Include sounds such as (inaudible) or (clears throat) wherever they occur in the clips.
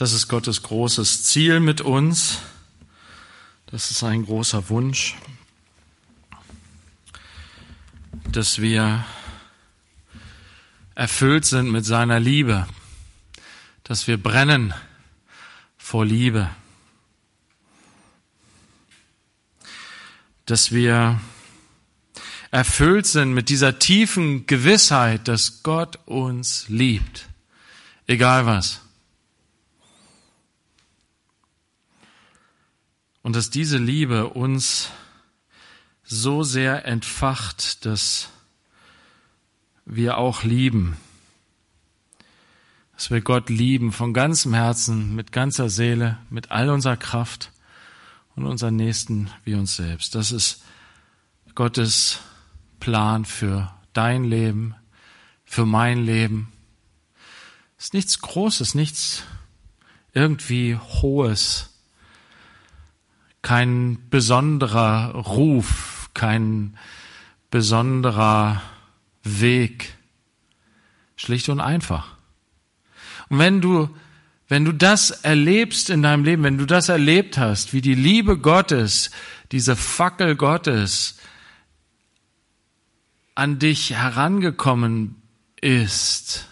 Das ist Gottes großes Ziel mit uns. Das ist ein großer Wunsch, dass wir erfüllt sind mit seiner Liebe, dass wir brennen vor Liebe, dass wir erfüllt sind mit dieser tiefen Gewissheit, dass Gott uns liebt, egal was. Und dass diese Liebe uns so sehr entfacht, dass wir auch lieben. Dass wir Gott lieben von ganzem Herzen, mit ganzer Seele, mit all unserer Kraft und unseren Nächsten wie uns selbst. Das ist Gottes Plan für dein Leben, für mein Leben. Es ist nichts Großes, nichts irgendwie Hohes kein besonderer Ruf, kein besonderer Weg. Schlicht und einfach. Und wenn du, wenn du das erlebst in deinem Leben, wenn du das erlebt hast, wie die Liebe Gottes, diese Fackel Gottes an dich herangekommen ist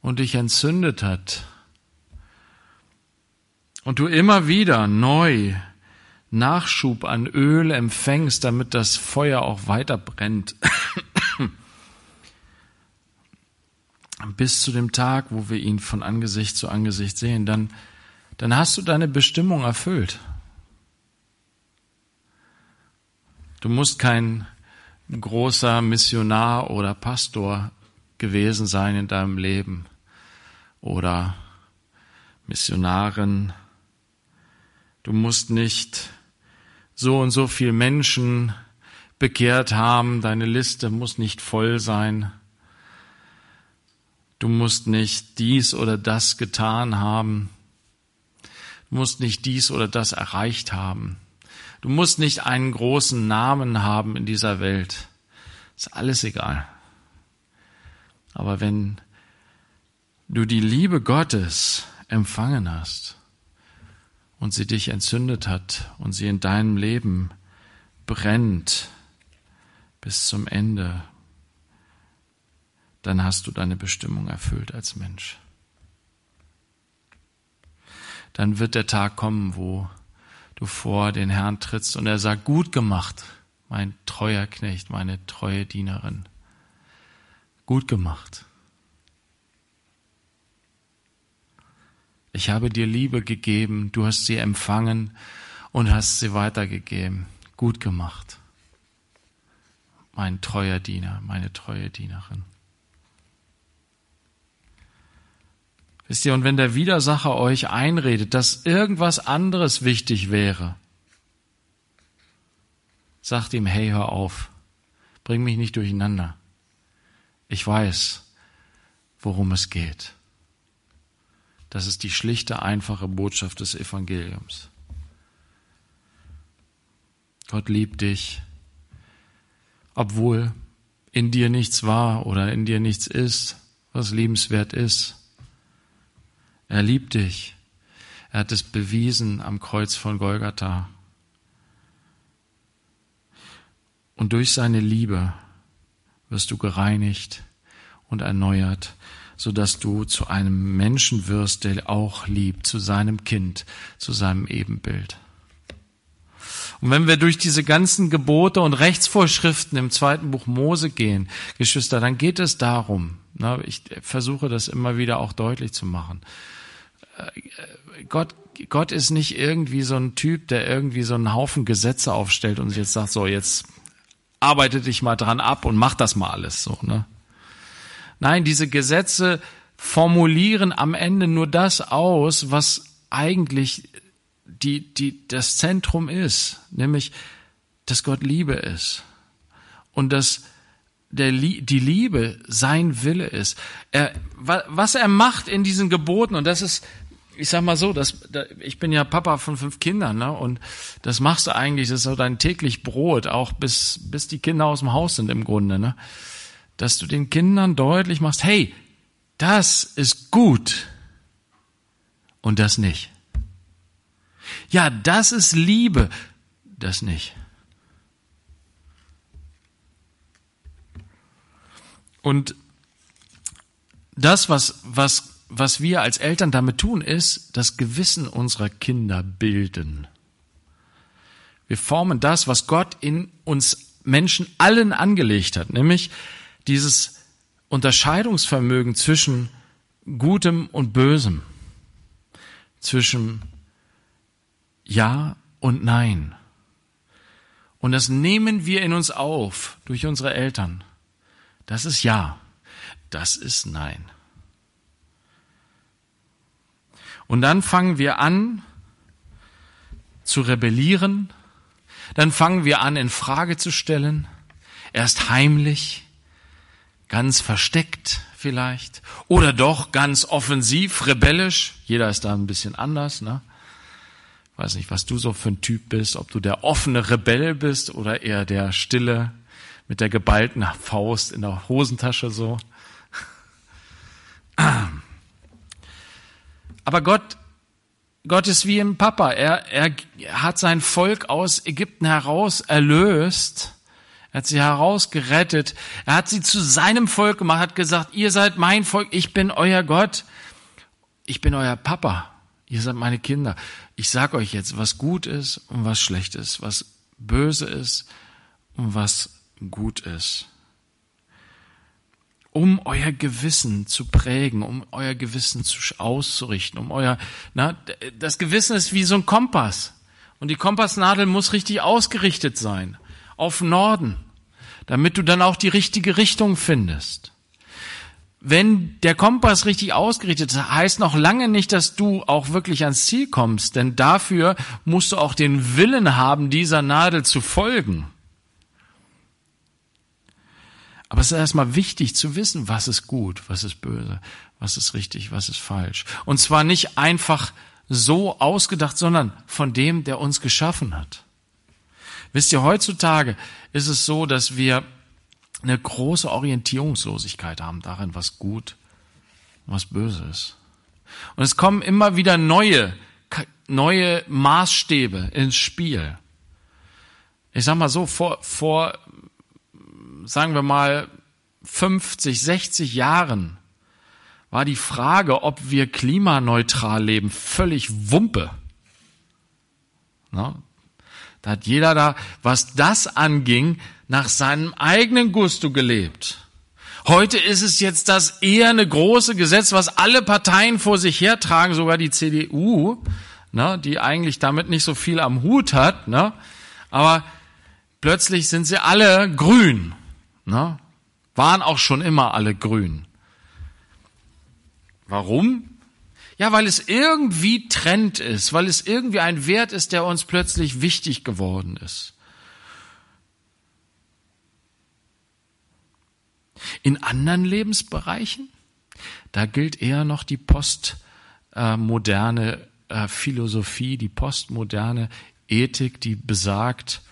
und dich entzündet hat, und du immer wieder neu Nachschub an Öl empfängst, damit das Feuer auch weiter brennt. (clears throat) Bis zu dem Tag, wo wir ihn von Angesicht zu Angesicht sehen, dann, dann hast du deine Bestimmung erfüllt. Du musst kein großer Missionar oder Pastor gewesen sein in deinem Leben oder Missionarin Du musst nicht so und so viel Menschen bekehrt haben. Deine Liste muss nicht voll sein. Du musst nicht dies oder das getan haben. Du musst nicht dies oder das erreicht haben. Du musst nicht einen großen Namen haben in dieser Welt. Ist alles egal. Aber wenn du die Liebe Gottes empfangen hast, und sie dich entzündet hat und sie in deinem Leben brennt bis zum Ende, dann hast du deine Bestimmung erfüllt als Mensch. Dann wird der Tag kommen, wo du vor den Herrn trittst und er sagt, gut gemacht, mein treuer Knecht, meine treue Dienerin. Gut gemacht. Ich habe dir Liebe gegeben, du hast sie empfangen und hast sie weitergegeben. Gut gemacht. Mein treuer Diener, meine treue Dienerin. Wisst ihr, und wenn der Widersacher euch einredet, dass irgendwas anderes wichtig wäre, sagt ihm, hey, hör auf, bring mich nicht durcheinander. Ich weiß, worum es geht. Das ist die schlichte, einfache Botschaft des Evangeliums. Gott liebt dich, obwohl in dir nichts war oder in dir nichts ist, was liebenswert ist. Er liebt dich. Er hat es bewiesen am Kreuz von Golgatha. Und durch seine Liebe wirst du gereinigt und erneuert so dass du zu einem Menschen wirst, der auch liebt, zu seinem Kind, zu seinem Ebenbild. Und wenn wir durch diese ganzen Gebote und Rechtsvorschriften im zweiten Buch Mose gehen, Geschwister, dann geht es darum, ich versuche das immer wieder auch deutlich zu machen. Äh, Gott, Gott ist nicht irgendwie so ein Typ, der irgendwie so einen Haufen Gesetze aufstellt und jetzt sagt, so, jetzt arbeite dich mal dran ab und mach das mal alles so, ne? Nein, diese Gesetze formulieren am Ende nur das aus, was eigentlich die, die, das Zentrum ist, nämlich, dass Gott Liebe ist und dass der, die Liebe sein Wille ist. Er, was er macht in diesen Geboten, und das ist, ich sag mal so, das, ich bin ja Papa von fünf Kindern, ne, und das machst du eigentlich, das ist so dein täglich Brot, auch bis, bis die Kinder aus dem Haus sind im Grunde, ne dass du den Kindern deutlich machst, hey, das ist gut. und das nicht. Ja, das ist Liebe, das nicht. Und das, was, was, was wir als Eltern damit tun, ist das Gewissen unserer Kinder bilden. Wir formen das, was Gott in uns Menschen allen angelegt hat, nämlich dieses Unterscheidungsvermögen zwischen Gutem und Bösem, zwischen Ja und Nein. Und das nehmen wir in uns auf durch unsere Eltern. Das ist Ja, das ist Nein. Und dann fangen wir an zu rebellieren, dann fangen wir an in Frage zu stellen, erst heimlich, ganz versteckt vielleicht oder doch ganz offensiv, rebellisch. Jeder ist da ein bisschen anders, ne? Weiß nicht, was du so für ein Typ bist, ob du der offene Rebell bist oder eher der stille mit der geballten Faust in der Hosentasche so. Aber Gott, Gott ist wie ein Papa. Er, er hat sein Volk aus Ägypten heraus erlöst. Er hat sie herausgerettet. Er hat sie zu seinem Volk gemacht, hat gesagt, ihr seid mein Volk, ich bin euer Gott. Ich bin euer Papa. Ihr seid meine Kinder. Ich sag euch jetzt, was gut ist und was schlecht ist, was böse ist und was gut ist um euer Gewissen zu prägen, um euer Gewissen zu, auszurichten, um euer, na, das Gewissen ist wie so ein Kompass. Und die Kompassnadel muss richtig ausgerichtet sein. Auf Norden. Damit du dann auch die richtige Richtung findest. Wenn der Kompass richtig ausgerichtet ist, heißt noch lange nicht, dass du auch wirklich ans Ziel kommst, denn dafür musst du auch den Willen haben, dieser Nadel zu folgen. Aber es ist erstmal wichtig zu wissen, was ist gut, was ist böse, was ist richtig, was ist falsch. Und zwar nicht einfach so ausgedacht, sondern von dem, der uns geschaffen hat. Wisst ihr, heutzutage ist es so, dass wir eine große Orientierungslosigkeit haben darin, was gut, was böse ist. Und es kommen immer wieder neue, neue Maßstäbe ins Spiel. Ich sag mal so, vor, vor sagen wir mal, 50, 60 Jahren war die Frage, ob wir klimaneutral leben, völlig Wumpe. Na, da hat jeder da, was das anging, nach seinem eigenen Gusto gelebt. Heute ist es jetzt das eher eine große Gesetz, was alle Parteien vor sich hertragen, sogar die CDU, ne, die eigentlich damit nicht so viel am Hut hat, ne, aber plötzlich sind sie alle grün. Ne? Waren auch schon immer alle grün. Warum? Ja, weil es irgendwie Trend ist, weil es irgendwie ein Wert ist, der uns plötzlich wichtig geworden ist. In anderen Lebensbereichen, da gilt eher noch die postmoderne äh, Philosophie, die postmoderne Ethik, die besagt,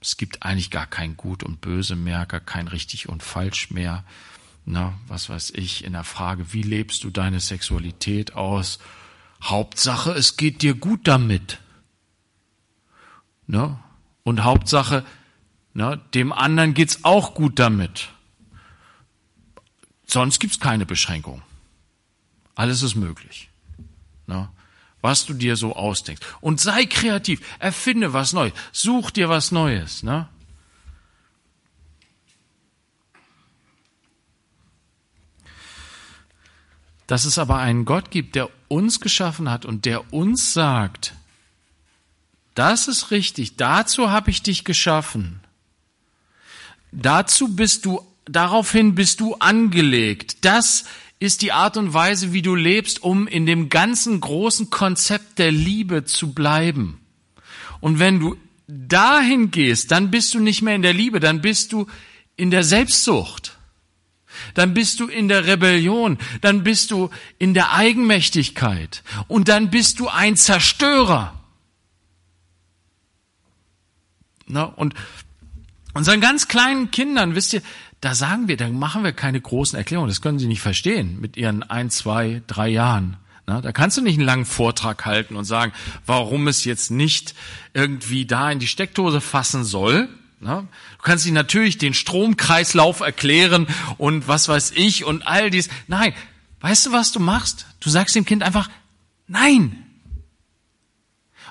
es gibt eigentlich gar kein Gut und Böse mehr, gar kein richtig und falsch mehr. Na, was weiß ich, in der Frage, wie lebst du deine Sexualität aus? Hauptsache, es geht dir gut damit. Ne? Und Hauptsache, ne, dem anderen geht's auch gut damit. Sonst gibt's keine Beschränkung. Alles ist möglich. Ne? was du dir so ausdenkst. Und sei kreativ, erfinde was Neues, such dir was Neues. Ne? Dass es aber einen Gott gibt, der uns geschaffen hat und der uns sagt, das ist richtig, dazu habe ich dich geschaffen. Dazu bist du, daraufhin bist du angelegt. Das ist die Art und Weise, wie du lebst, um in dem ganzen großen Konzept der Liebe zu bleiben. Und wenn du dahin gehst, dann bist du nicht mehr in der Liebe, dann bist du in der Selbstsucht. Dann bist du in der Rebellion, dann bist du in der Eigenmächtigkeit und dann bist du ein Zerstörer. Na, und unseren ganz kleinen Kindern, wisst ihr, da sagen wir, da machen wir keine großen Erklärungen. Das können sie nicht verstehen mit ihren ein, zwei, drei Jahren. Na, da kannst du nicht einen langen Vortrag halten und sagen, warum es jetzt nicht irgendwie da in die Steckdose fassen soll. Na, du kannst ihm natürlich den Stromkreislauf erklären und was weiß ich und all dies. Nein, weißt du, was du machst? Du sagst dem Kind einfach Nein.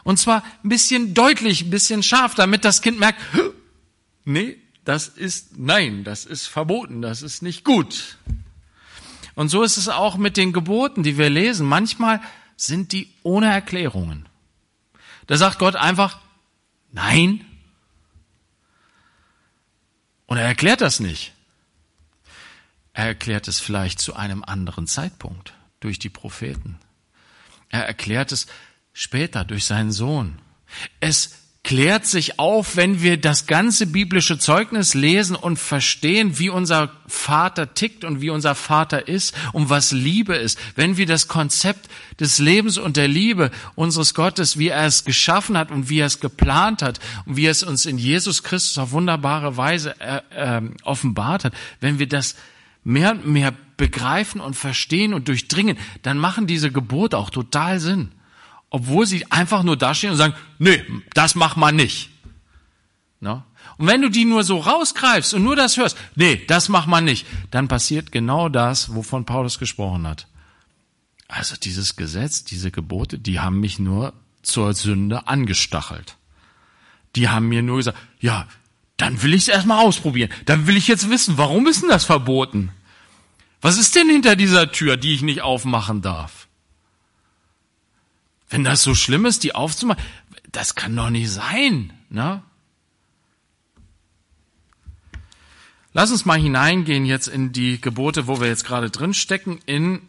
Und zwar ein bisschen deutlich, ein bisschen scharf, damit das Kind merkt, nee, das ist nein, das ist verboten, das ist nicht gut. Und so ist es auch mit den Geboten, die wir lesen. Manchmal sind die ohne Erklärungen. Da sagt Gott einfach nein. Und er erklärt das nicht. Er erklärt es vielleicht zu einem anderen Zeitpunkt durch die Propheten. Er erklärt es später durch seinen Sohn. Es klärt sich auf, wenn wir das ganze biblische Zeugnis lesen und verstehen, wie unser Vater tickt und wie unser Vater ist und was Liebe ist. Wenn wir das Konzept des Lebens und der Liebe unseres Gottes, wie er es geschaffen hat und wie er es geplant hat und wie er es uns in Jesus Christus auf wunderbare Weise äh, äh, offenbart hat, wenn wir das mehr und mehr begreifen und verstehen und durchdringen, dann machen diese Gebote auch total Sinn obwohl sie einfach nur dastehen und sagen, nee, das mach mal nicht. No? Und wenn du die nur so rausgreifst und nur das hörst, nee, das mach mal nicht, dann passiert genau das, wovon Paulus gesprochen hat. Also dieses Gesetz, diese Gebote, die haben mich nur zur Sünde angestachelt. Die haben mir nur gesagt, ja, dann will ich es erstmal ausprobieren. Dann will ich jetzt wissen, warum ist denn das verboten? Was ist denn hinter dieser Tür, die ich nicht aufmachen darf? Wenn das so schlimm ist, die aufzumachen, das kann doch nicht sein, ne? Lass uns mal hineingehen jetzt in die Gebote, wo wir jetzt gerade drin stecken, in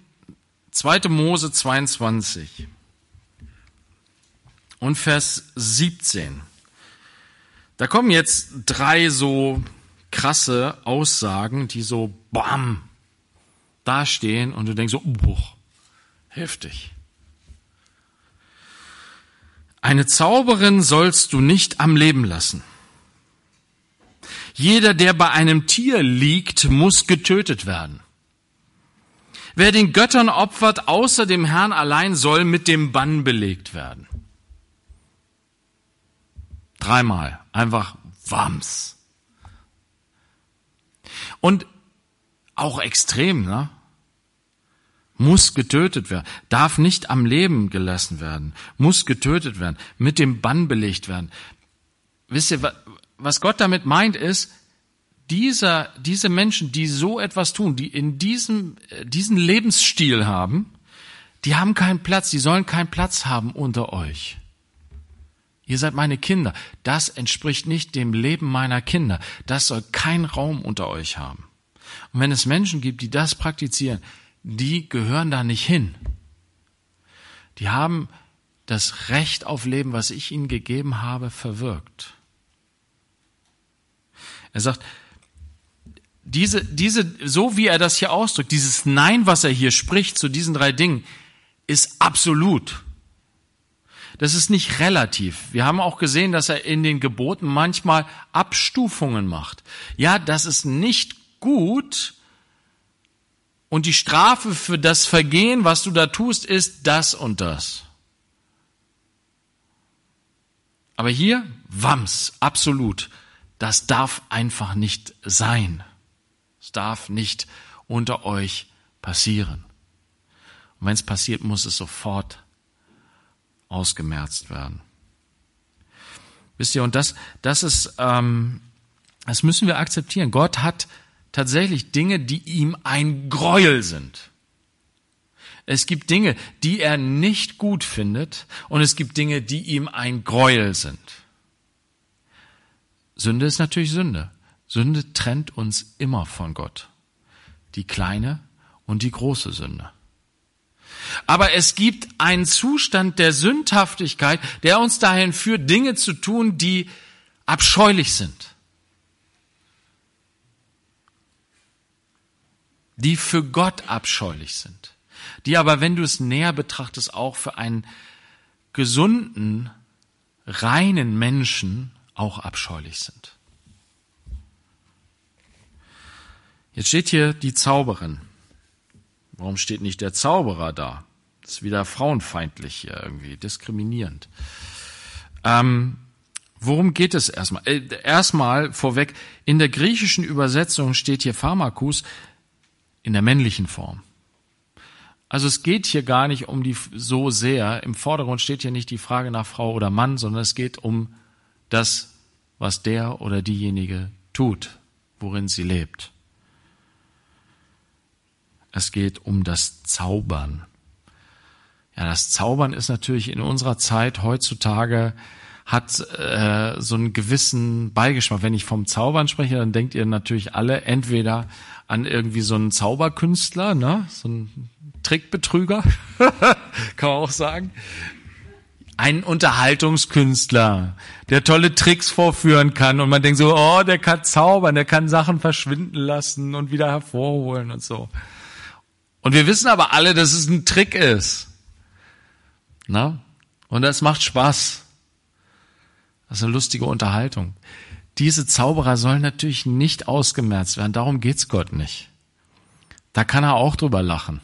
2. Mose 22 und Vers 17. Da kommen jetzt drei so krasse Aussagen, die so bam dastehen und du denkst so, boah, heftig. Eine Zauberin sollst du nicht am Leben lassen. Jeder, der bei einem Tier liegt, muss getötet werden. Wer den Göttern opfert, außer dem Herrn allein, soll mit dem Bann belegt werden. Dreimal. Einfach Wams. Und auch extrem, ne? Muss getötet werden, darf nicht am Leben gelassen werden, muss getötet werden, mit dem Bann belegt werden. Wisst ihr, was Gott damit meint ist, dieser, diese Menschen, die so etwas tun, die in diesem, äh, diesen Lebensstil haben, die haben keinen Platz, die sollen keinen Platz haben unter euch. Ihr seid meine Kinder. Das entspricht nicht dem Leben meiner Kinder. Das soll keinen Raum unter euch haben. Und wenn es Menschen gibt, die das praktizieren, die gehören da nicht hin. Die haben das Recht auf Leben, was ich ihnen gegeben habe, verwirkt. Er sagt, diese, diese, so wie er das hier ausdrückt, dieses Nein, was er hier spricht zu diesen drei Dingen, ist absolut. Das ist nicht relativ. Wir haben auch gesehen, dass er in den Geboten manchmal Abstufungen macht. Ja, das ist nicht gut, und die Strafe für das Vergehen, was du da tust, ist das und das. Aber hier, Wams, absolut. Das darf einfach nicht sein. Es darf nicht unter euch passieren. Und wenn es passiert, muss es sofort ausgemerzt werden. Wisst ihr, und das, das ist, ähm, das müssen wir akzeptieren. Gott hat tatsächlich Dinge, die ihm ein Gräuel sind. Es gibt Dinge, die er nicht gut findet und es gibt Dinge, die ihm ein Gräuel sind. Sünde ist natürlich Sünde. Sünde trennt uns immer von Gott. Die kleine und die große Sünde. Aber es gibt einen Zustand der Sündhaftigkeit, der uns dahin führt, Dinge zu tun, die abscheulich sind. Die für Gott abscheulich sind, die aber, wenn du es näher betrachtest, auch für einen gesunden, reinen Menschen auch abscheulich sind. Jetzt steht hier die Zauberin. Warum steht nicht der Zauberer da? ist wieder frauenfeindlich hier irgendwie, diskriminierend. Ähm, worum geht es erstmal? Äh, erstmal vorweg, in der griechischen Übersetzung steht hier Pharmakus in der männlichen Form. Also es geht hier gar nicht um die so sehr. Im Vordergrund steht hier nicht die Frage nach Frau oder Mann, sondern es geht um das, was der oder diejenige tut, worin sie lebt. Es geht um das Zaubern. Ja, das Zaubern ist natürlich in unserer Zeit heutzutage hat äh, so einen gewissen Beigeschmack. Wenn ich vom Zaubern spreche, dann denkt ihr natürlich alle entweder an irgendwie so einen Zauberkünstler, ne, so einen Trickbetrüger, (laughs) kann man auch sagen. Ein Unterhaltungskünstler, der tolle Tricks vorführen kann und man denkt so, oh, der kann zaubern, der kann Sachen verschwinden lassen und wieder hervorholen und so. Und wir wissen aber alle, dass es ein Trick ist. Na? Und das macht Spaß. Das ist eine lustige Unterhaltung. Diese Zauberer sollen natürlich nicht ausgemerzt werden. Darum geht's Gott nicht. Da kann er auch drüber lachen.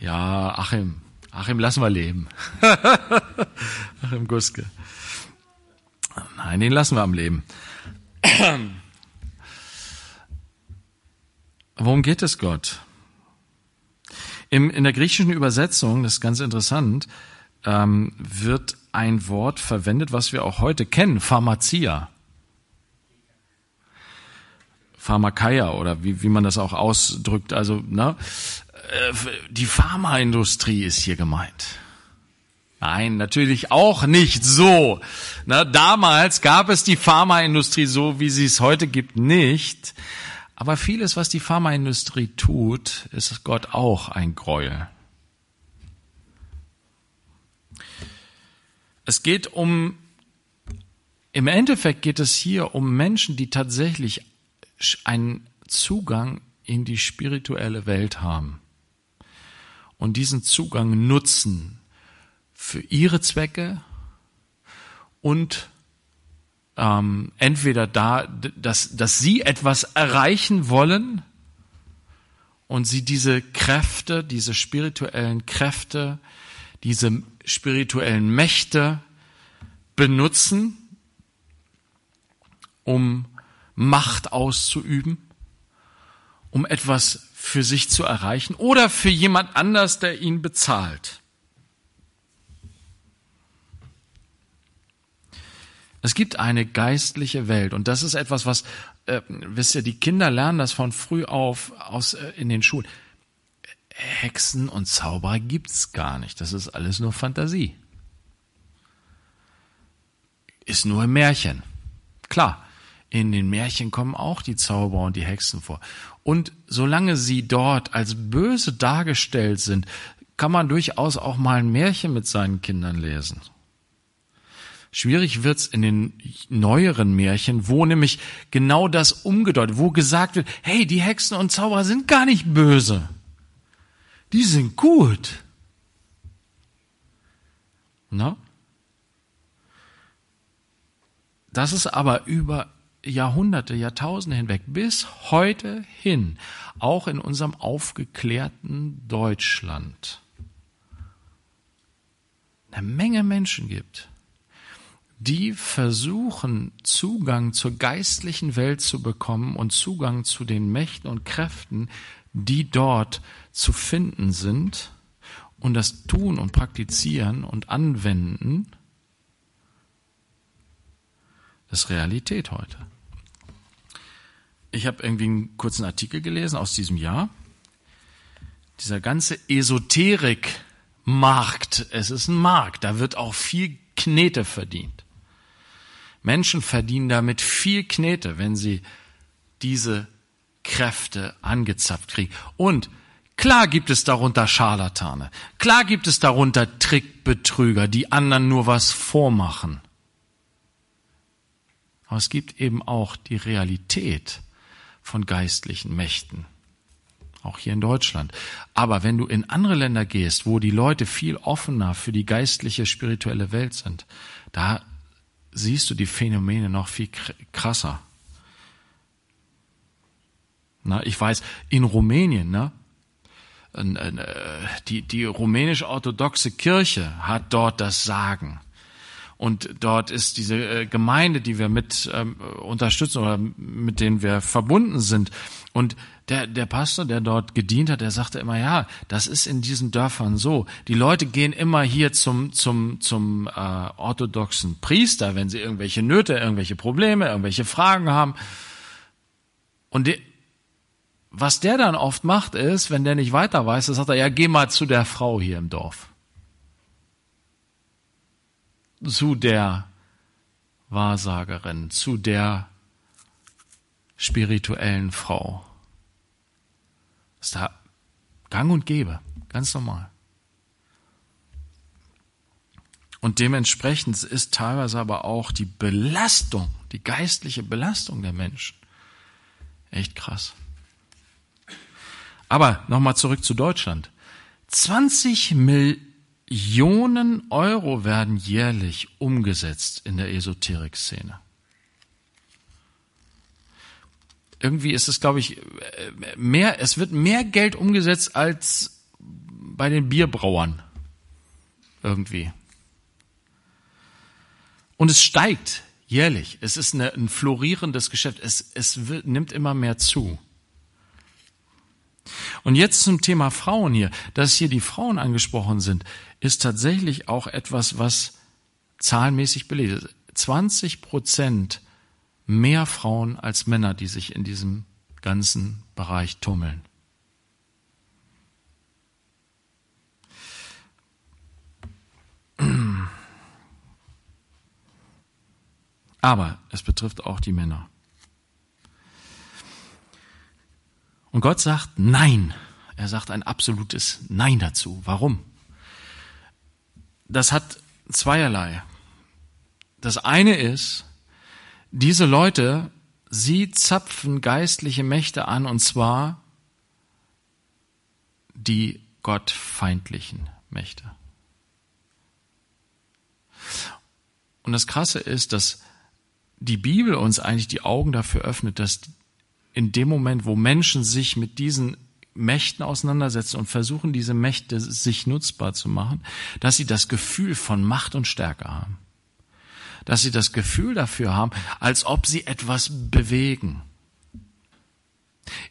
Ja, Achim. Achim lassen wir leben. (laughs) Achim Guske. Nein, den lassen wir am Leben. Worum geht es Gott? In der griechischen Übersetzung, das ist ganz interessant, ähm, wird ein Wort verwendet, was wir auch heute kennen, Pharmacia. Pharmakeia oder wie, wie man das auch ausdrückt. Also, ne, äh, die Pharmaindustrie ist hier gemeint. Nein, natürlich auch nicht so. Na, damals gab es die Pharmaindustrie so, wie sie es heute gibt, nicht. Aber vieles, was die Pharmaindustrie tut, ist Gott auch ein Gräuel. Es geht um, im Endeffekt geht es hier um Menschen, die tatsächlich einen Zugang in die spirituelle Welt haben und diesen Zugang nutzen für ihre Zwecke und ähm, entweder da, dass, dass sie etwas erreichen wollen und sie diese Kräfte, diese spirituellen Kräfte, diese spirituellen Mächte benutzen, um Macht auszuüben, um etwas für sich zu erreichen oder für jemand anders, der ihn bezahlt. Es gibt eine geistliche Welt und das ist etwas, was, äh, wisst ihr, die Kinder lernen das von früh auf aus äh, in den Schulen. Hexen und Zauberer gibt's gar nicht. Das ist alles nur Fantasie. Ist nur ein Märchen. Klar, in den Märchen kommen auch die Zauberer und die Hexen vor. Und solange sie dort als böse dargestellt sind, kann man durchaus auch mal ein Märchen mit seinen Kindern lesen. Schwierig wird's in den neueren Märchen, wo nämlich genau das umgedeutet, wo gesagt wird, hey, die Hexen und Zauberer sind gar nicht böse. Die sind gut. Na? Das ist aber über Jahrhunderte, Jahrtausende hinweg bis heute hin, auch in unserem aufgeklärten Deutschland, eine Menge Menschen gibt, die versuchen, Zugang zur geistlichen Welt zu bekommen und Zugang zu den Mächten und Kräften, die dort zu finden sind und das tun und praktizieren und anwenden, das ist Realität heute. Ich habe irgendwie einen kurzen Artikel gelesen aus diesem Jahr. Dieser ganze Esoterik-Markt, es ist ein Markt, da wird auch viel Knete verdient. Menschen verdienen damit viel Knete, wenn sie diese Kräfte angezapft kriegen. Und klar gibt es darunter Scharlatane. Klar gibt es darunter Trickbetrüger, die anderen nur was vormachen. Aber es gibt eben auch die Realität von geistlichen Mächten. Auch hier in Deutschland. Aber wenn du in andere Länder gehst, wo die Leute viel offener für die geistliche, spirituelle Welt sind, da siehst du die Phänomene noch viel krasser. Na, ich weiß, in Rumänien, ne, die, die rumänisch-orthodoxe Kirche hat dort das Sagen. Und dort ist diese äh, Gemeinde, die wir mit ähm, unterstützen oder mit denen wir verbunden sind. Und der, der Pastor, der dort gedient hat, der sagte immer, ja, das ist in diesen Dörfern so. Die Leute gehen immer hier zum, zum, zum äh, orthodoxen Priester, wenn sie irgendwelche Nöte, irgendwelche Probleme, irgendwelche Fragen haben. Und die, was der dann oft macht, ist, wenn der nicht weiter weiß, dann sagt er, ja, geh mal zu der Frau hier im Dorf. Zu der Wahrsagerin, zu der spirituellen Frau. Ist da gang und gäbe, ganz normal. Und dementsprechend ist teilweise aber auch die Belastung, die geistliche Belastung der Menschen echt krass. Aber nochmal zurück zu Deutschland. 20 Millionen Euro werden jährlich umgesetzt in der Esoterik-Szene. Irgendwie ist es, glaube ich, mehr, es wird mehr Geld umgesetzt als bei den Bierbrauern. Irgendwie. Und es steigt jährlich. Es ist eine, ein florierendes Geschäft. Es, es wird, nimmt immer mehr zu. Und jetzt zum Thema Frauen hier. Dass hier die Frauen angesprochen sind, ist tatsächlich auch etwas, was zahlenmäßig belegt ist. 20 Prozent mehr Frauen als Männer, die sich in diesem ganzen Bereich tummeln. Aber es betrifft auch die Männer. Und Gott sagt Nein. Er sagt ein absolutes Nein dazu. Warum? Das hat zweierlei. Das eine ist, diese Leute, sie zapfen geistliche Mächte an, und zwar die gottfeindlichen Mächte. Und das Krasse ist, dass die Bibel uns eigentlich die Augen dafür öffnet, dass in dem Moment, wo Menschen sich mit diesen Mächten auseinandersetzen und versuchen, diese Mächte sich nutzbar zu machen, dass sie das Gefühl von Macht und Stärke haben. Dass sie das Gefühl dafür haben, als ob sie etwas bewegen.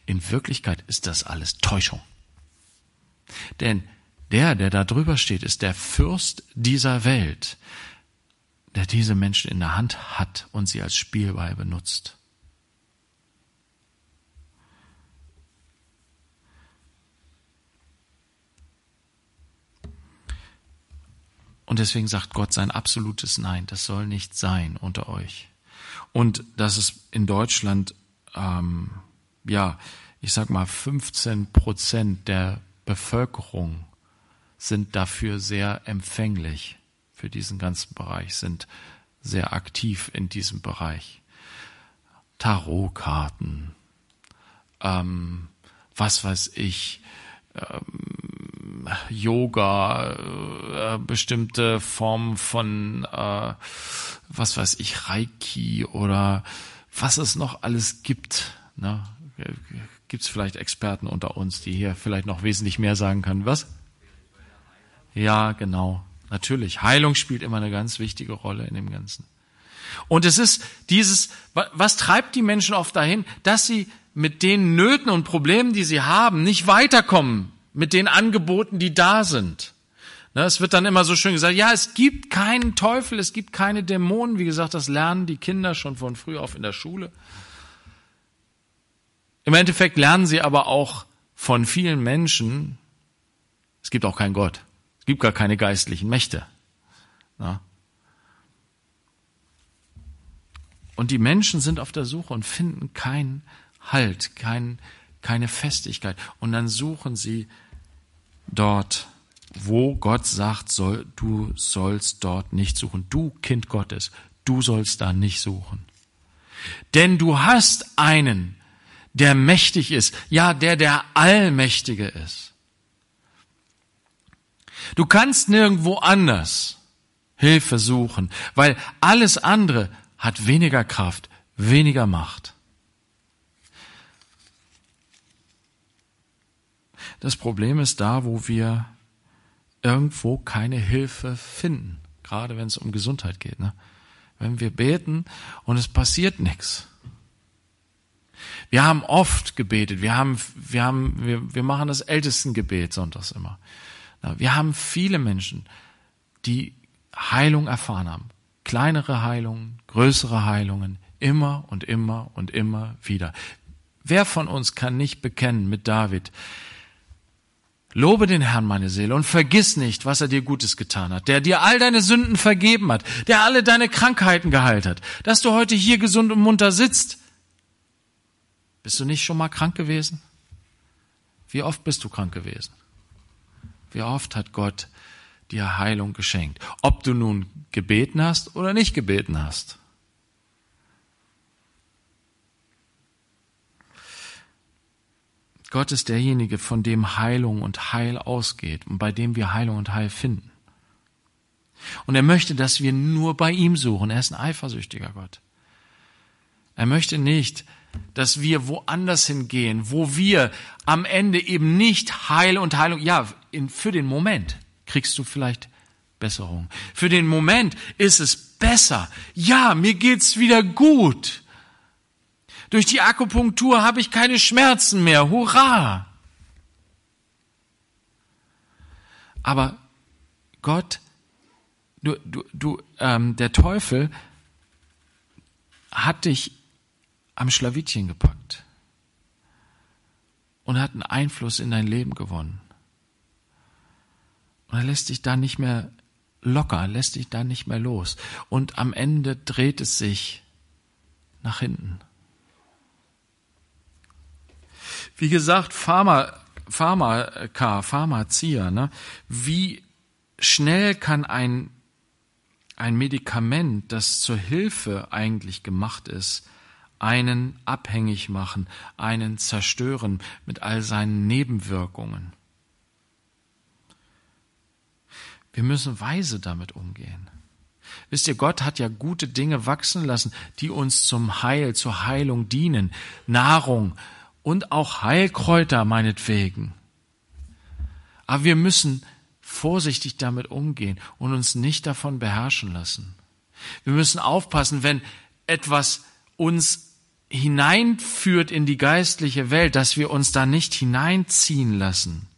In Wirklichkeit ist das alles Täuschung. Denn der, der da drüber steht, ist der Fürst dieser Welt, der diese Menschen in der Hand hat und sie als Spielball benutzt. Und deswegen sagt Gott sein absolutes Nein, das soll nicht sein unter euch. Und dass es in Deutschland, ähm, ja, ich sag mal, 15 Prozent der Bevölkerung sind dafür sehr empfänglich für diesen ganzen Bereich, sind sehr aktiv in diesem Bereich. Tarotkarten, ähm, was weiß ich, ähm, Yoga, äh, bestimmte Formen von, äh, was weiß ich, Reiki oder was es noch alles gibt. Ne? Gibt es vielleicht Experten unter uns, die hier vielleicht noch wesentlich mehr sagen können? Was? Ja, genau. Natürlich. Heilung spielt immer eine ganz wichtige Rolle in dem Ganzen. Und es ist dieses, was treibt die Menschen oft dahin, dass sie mit den Nöten und Problemen, die sie haben, nicht weiterkommen mit den Angeboten, die da sind. Ne, es wird dann immer so schön gesagt, ja, es gibt keinen Teufel, es gibt keine Dämonen. Wie gesagt, das lernen die Kinder schon von früh auf in der Schule. Im Endeffekt lernen sie aber auch von vielen Menschen, es gibt auch keinen Gott. Es gibt gar keine geistlichen Mächte. Ja. Und die Menschen sind auf der Suche und finden keinen Halt, kein, keine Festigkeit. Und dann suchen sie dort, wo Gott sagt, soll, du sollst dort nicht suchen. Du, Kind Gottes, du sollst da nicht suchen. Denn du hast einen, der mächtig ist, ja, der der Allmächtige ist. Du kannst nirgendwo anders Hilfe suchen, weil alles andere hat weniger Kraft, weniger Macht. Das Problem ist da, wo wir irgendwo keine Hilfe finden, gerade wenn es um Gesundheit geht. Ne? Wenn wir beten und es passiert nichts. Wir haben oft gebetet. Wir haben, wir haben, wir, wir machen das Ältestengebet sonntags immer. Wir haben viele Menschen, die Heilung erfahren haben. Kleinere Heilungen, größere Heilungen, immer und immer und immer wieder. Wer von uns kann nicht bekennen mit David, Lobe den Herrn, meine Seele, und vergiss nicht, was er dir Gutes getan hat, der dir all deine Sünden vergeben hat, der alle deine Krankheiten geheilt hat, dass du heute hier gesund und munter sitzt. Bist du nicht schon mal krank gewesen? Wie oft bist du krank gewesen? Wie oft hat Gott dir Heilung geschenkt? Ob du nun gebeten hast oder nicht gebeten hast. Gott ist derjenige, von dem Heilung und Heil ausgeht und bei dem wir Heilung und Heil finden. Und er möchte, dass wir nur bei ihm suchen. Er ist ein eifersüchtiger Gott. Er möchte nicht, dass wir woanders hingehen, wo wir am Ende eben nicht Heil und Heilung, ja, in, für den Moment kriegst du vielleicht Besserung. Für den Moment ist es besser. Ja, mir geht's wieder gut. Durch die Akupunktur habe ich keine Schmerzen mehr. Hurra! Aber Gott, du, du, du, ähm, der Teufel hat dich am Schlawittchen gepackt und hat einen Einfluss in dein Leben gewonnen. Und er lässt dich da nicht mehr locker, lässt dich da nicht mehr los. Und am Ende dreht es sich nach hinten. Wie gesagt, Pharma, Pharmaka, Pharmazia, ne? Wie schnell kann ein, ein Medikament, das zur Hilfe eigentlich gemacht ist, einen abhängig machen, einen zerstören mit all seinen Nebenwirkungen. Wir müssen weise damit umgehen. Wisst ihr, Gott hat ja gute Dinge wachsen lassen, die uns zum Heil, zur Heilung dienen. Nahrung, und auch Heilkräuter meinetwegen. Aber wir müssen vorsichtig damit umgehen und uns nicht davon beherrschen lassen. Wir müssen aufpassen, wenn etwas uns hineinführt in die geistliche Welt, dass wir uns da nicht hineinziehen lassen.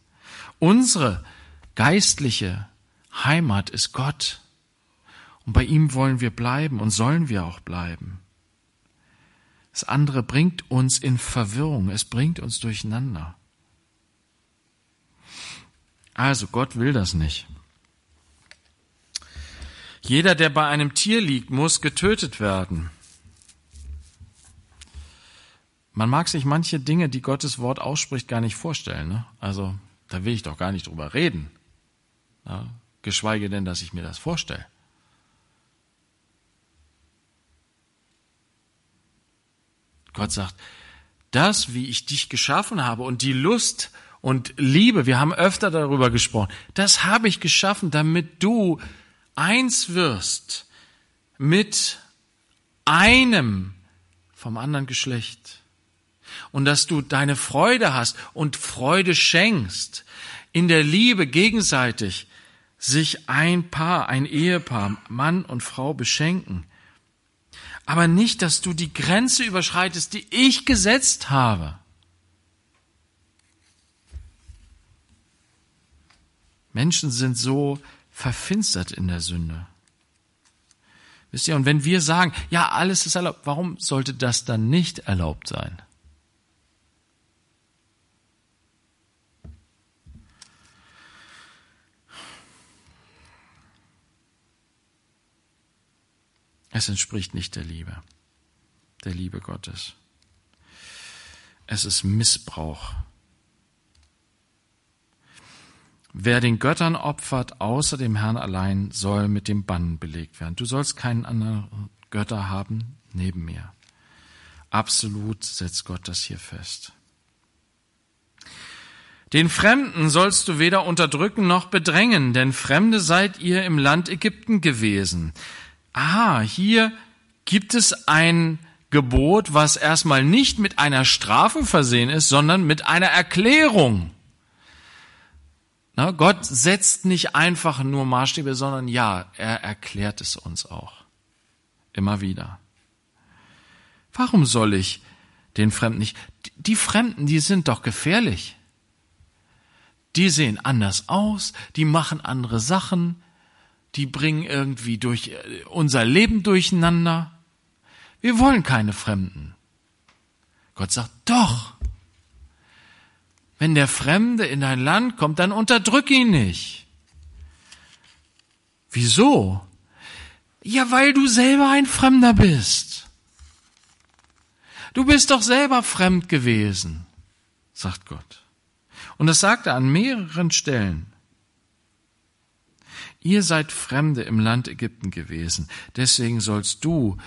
Unsere geistliche Heimat ist Gott. Und bei ihm wollen wir bleiben und sollen wir auch bleiben. Das andere bringt uns in Verwirrung, es bringt uns durcheinander. Also Gott will das nicht. Jeder, der bei einem Tier liegt, muss getötet werden. Man mag sich manche Dinge, die Gottes Wort ausspricht, gar nicht vorstellen. Ne? Also da will ich doch gar nicht drüber reden. Ja? Geschweige denn, dass ich mir das vorstelle. Gott sagt, das, wie ich dich geschaffen habe und die Lust und Liebe, wir haben öfter darüber gesprochen, das habe ich geschaffen, damit du eins wirst mit einem vom anderen Geschlecht. Und dass du deine Freude hast und Freude schenkst, in der Liebe gegenseitig sich ein Paar, ein Ehepaar, Mann und Frau beschenken aber nicht, dass du die Grenze überschreitest, die ich gesetzt habe. Menschen sind so verfinstert in der Sünde. Wisst ihr, und wenn wir sagen, ja, alles ist erlaubt, warum sollte das dann nicht erlaubt sein? Es entspricht nicht der Liebe, der Liebe Gottes. Es ist Missbrauch. Wer den Göttern opfert, außer dem Herrn allein, soll mit dem Bann belegt werden. Du sollst keinen anderen Götter haben neben mir. Absolut setzt Gott das hier fest. Den Fremden sollst du weder unterdrücken noch bedrängen, denn Fremde seid ihr im Land Ägypten gewesen aha, hier gibt es ein Gebot, was erstmal nicht mit einer Strafe versehen ist, sondern mit einer Erklärung. Na, Gott setzt nicht einfach nur Maßstäbe, sondern ja, er erklärt es uns auch. Immer wieder. Warum soll ich den Fremden nicht? Die Fremden, die sind doch gefährlich. Die sehen anders aus, die machen andere Sachen, die bringen irgendwie durch äh, unser Leben durcheinander. Wir wollen keine Fremden. Gott sagt, doch. Wenn der Fremde in dein Land kommt, dann unterdrück ihn nicht. Wieso? Ja, weil du selber ein Fremder bist. Du bist doch selber fremd gewesen, sagt Gott. Und das sagt er an mehreren Stellen. Ihr seid Fremde im Land Ägypten gewesen, deswegen sollst du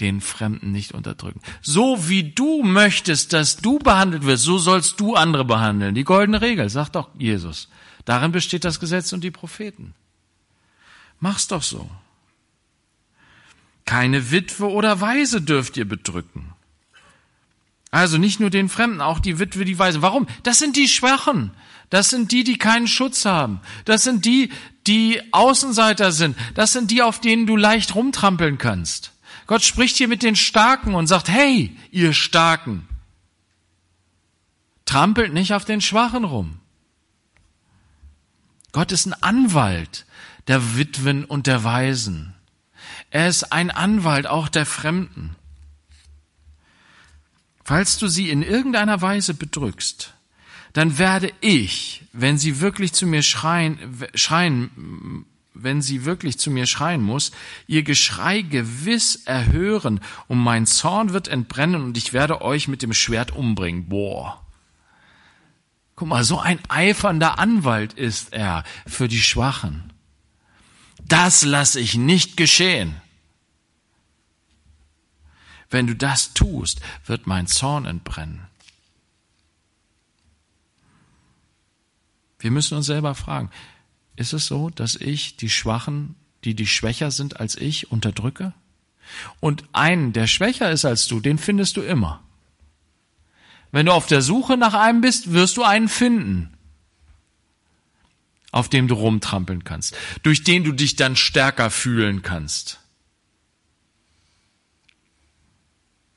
den Fremden nicht unterdrücken. So wie du möchtest, dass du behandelt wirst, so sollst du andere behandeln. Die goldene Regel, sagt doch Jesus. Darin besteht das Gesetz und die Propheten. Mach's doch so. Keine Witwe oder Weise dürft ihr bedrücken. Also nicht nur den Fremden, auch die Witwe, die Weise. Warum? Das sind die Schwachen. Das sind die, die keinen Schutz haben. Das sind die, die Außenseiter sind. Das sind die, auf denen du leicht rumtrampeln kannst. Gott spricht hier mit den Starken und sagt, hey, ihr Starken, trampelt nicht auf den Schwachen rum. Gott ist ein Anwalt der Witwen und der Waisen. Er ist ein Anwalt auch der Fremden. Falls du sie in irgendeiner Weise bedrückst, dann werde ich, wenn sie wirklich zu mir schreien, schreien, wenn sie wirklich zu mir schreien muss, ihr Geschrei gewiss erhören und mein Zorn wird entbrennen und ich werde euch mit dem Schwert umbringen. Boah. Guck mal, so ein eifernder Anwalt ist er für die Schwachen. Das lasse ich nicht geschehen. Wenn du das tust, wird mein Zorn entbrennen. Wir müssen uns selber fragen, ist es so, dass ich die Schwachen, die die schwächer sind als ich, unterdrücke? Und einen, der schwächer ist als du, den findest du immer. Wenn du auf der Suche nach einem bist, wirst du einen finden, auf dem du rumtrampeln kannst, durch den du dich dann stärker fühlen kannst.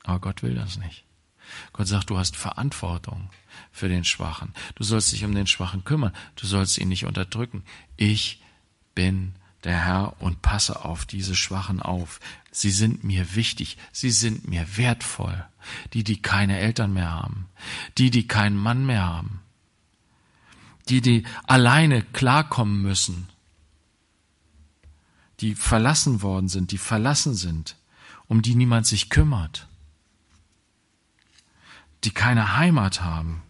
Aber Gott will das nicht. Gott sagt, du hast Verantwortung für den Schwachen. Du sollst dich um den Schwachen kümmern. Du sollst ihn nicht unterdrücken. Ich bin der Herr und passe auf diese Schwachen auf. Sie sind mir wichtig. Sie sind mir wertvoll. Die, die keine Eltern mehr haben. Die, die keinen Mann mehr haben. Die, die alleine klarkommen müssen. Die verlassen worden sind, die verlassen sind, um die niemand sich kümmert die keine Heimat haben.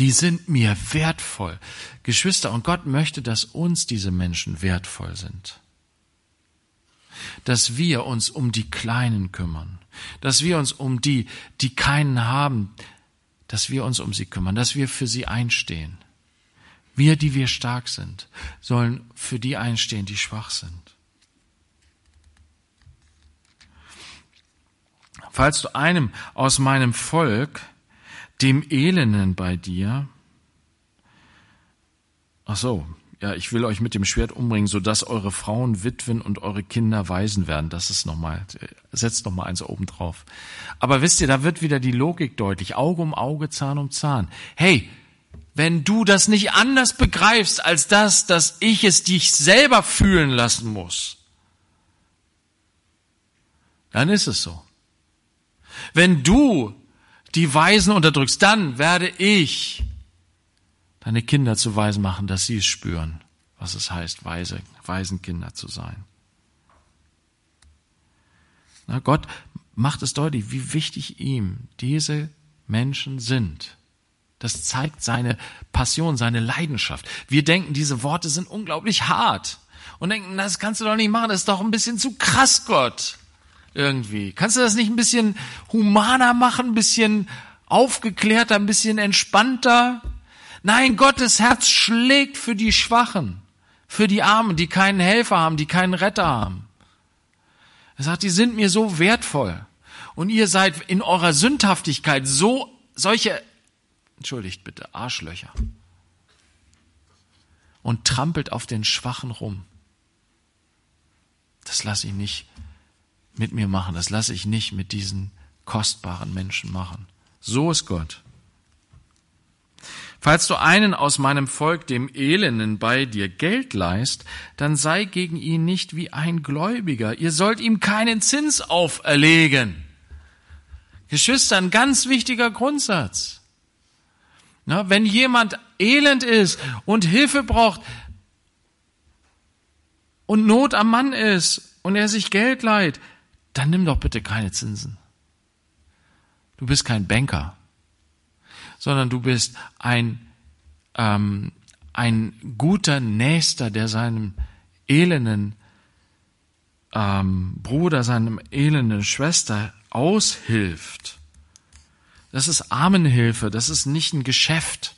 Die sind mir wertvoll. Geschwister, und Gott möchte, dass uns diese Menschen wertvoll sind. Dass wir uns um die Kleinen kümmern. Dass wir uns um die, die keinen haben, dass wir uns um sie kümmern, dass wir für sie einstehen. Wir, die wir stark sind, sollen für die einstehen, die schwach sind. falls du einem aus meinem Volk, dem Elenden bei dir, ach so, ja, ich will euch mit dem Schwert umbringen, so dass eure Frauen Witwen und eure Kinder Waisen werden. Das ist nochmal, setzt nochmal eins oben drauf. Aber wisst ihr, da wird wieder die Logik deutlich. Auge um Auge, Zahn um Zahn. Hey, wenn du das nicht anders begreifst als das, dass ich es dich selber fühlen lassen muss, dann ist es so. Wenn du die Weisen unterdrückst, dann werde ich deine Kinder zu Weisen machen, dass sie es spüren, was es heißt, weise, Waisenkinder zu sein. Na, Gott macht es deutlich, wie wichtig ihm diese Menschen sind. Das zeigt seine Passion, seine Leidenschaft. Wir denken, diese Worte sind unglaublich hart und denken, das kannst du doch nicht machen, das ist doch ein bisschen zu krass, Gott irgendwie. Kannst du das nicht ein bisschen humaner machen, ein bisschen aufgeklärter, ein bisschen entspannter? Nein, Gottes Herz schlägt für die Schwachen, für die Armen, die keinen Helfer haben, die keinen Retter haben. Er sagt, die sind mir so wertvoll. Und ihr seid in eurer Sündhaftigkeit so solche, entschuldigt bitte, Arschlöcher. und trampelt auf den Schwachen rum. Das lasse ich nicht mit mir machen, das lasse ich nicht mit diesen kostbaren Menschen machen. So ist Gott. Falls du einen aus meinem Volk, dem Elenden, bei dir Geld leist, dann sei gegen ihn nicht wie ein Gläubiger. Ihr sollt ihm keinen Zins auferlegen. Geschwister, ein ganz wichtiger Grundsatz. Na, wenn jemand elend ist und Hilfe braucht und Not am Mann ist und er sich Geld leiht, dann nimm doch bitte keine Zinsen. Du bist kein Banker sondern du bist ein, ähm, ein guter Nächster, der seinem elenden ähm, Bruder, seinem elenden Schwester aushilft. Das ist Armenhilfe, das ist nicht ein Geschäft.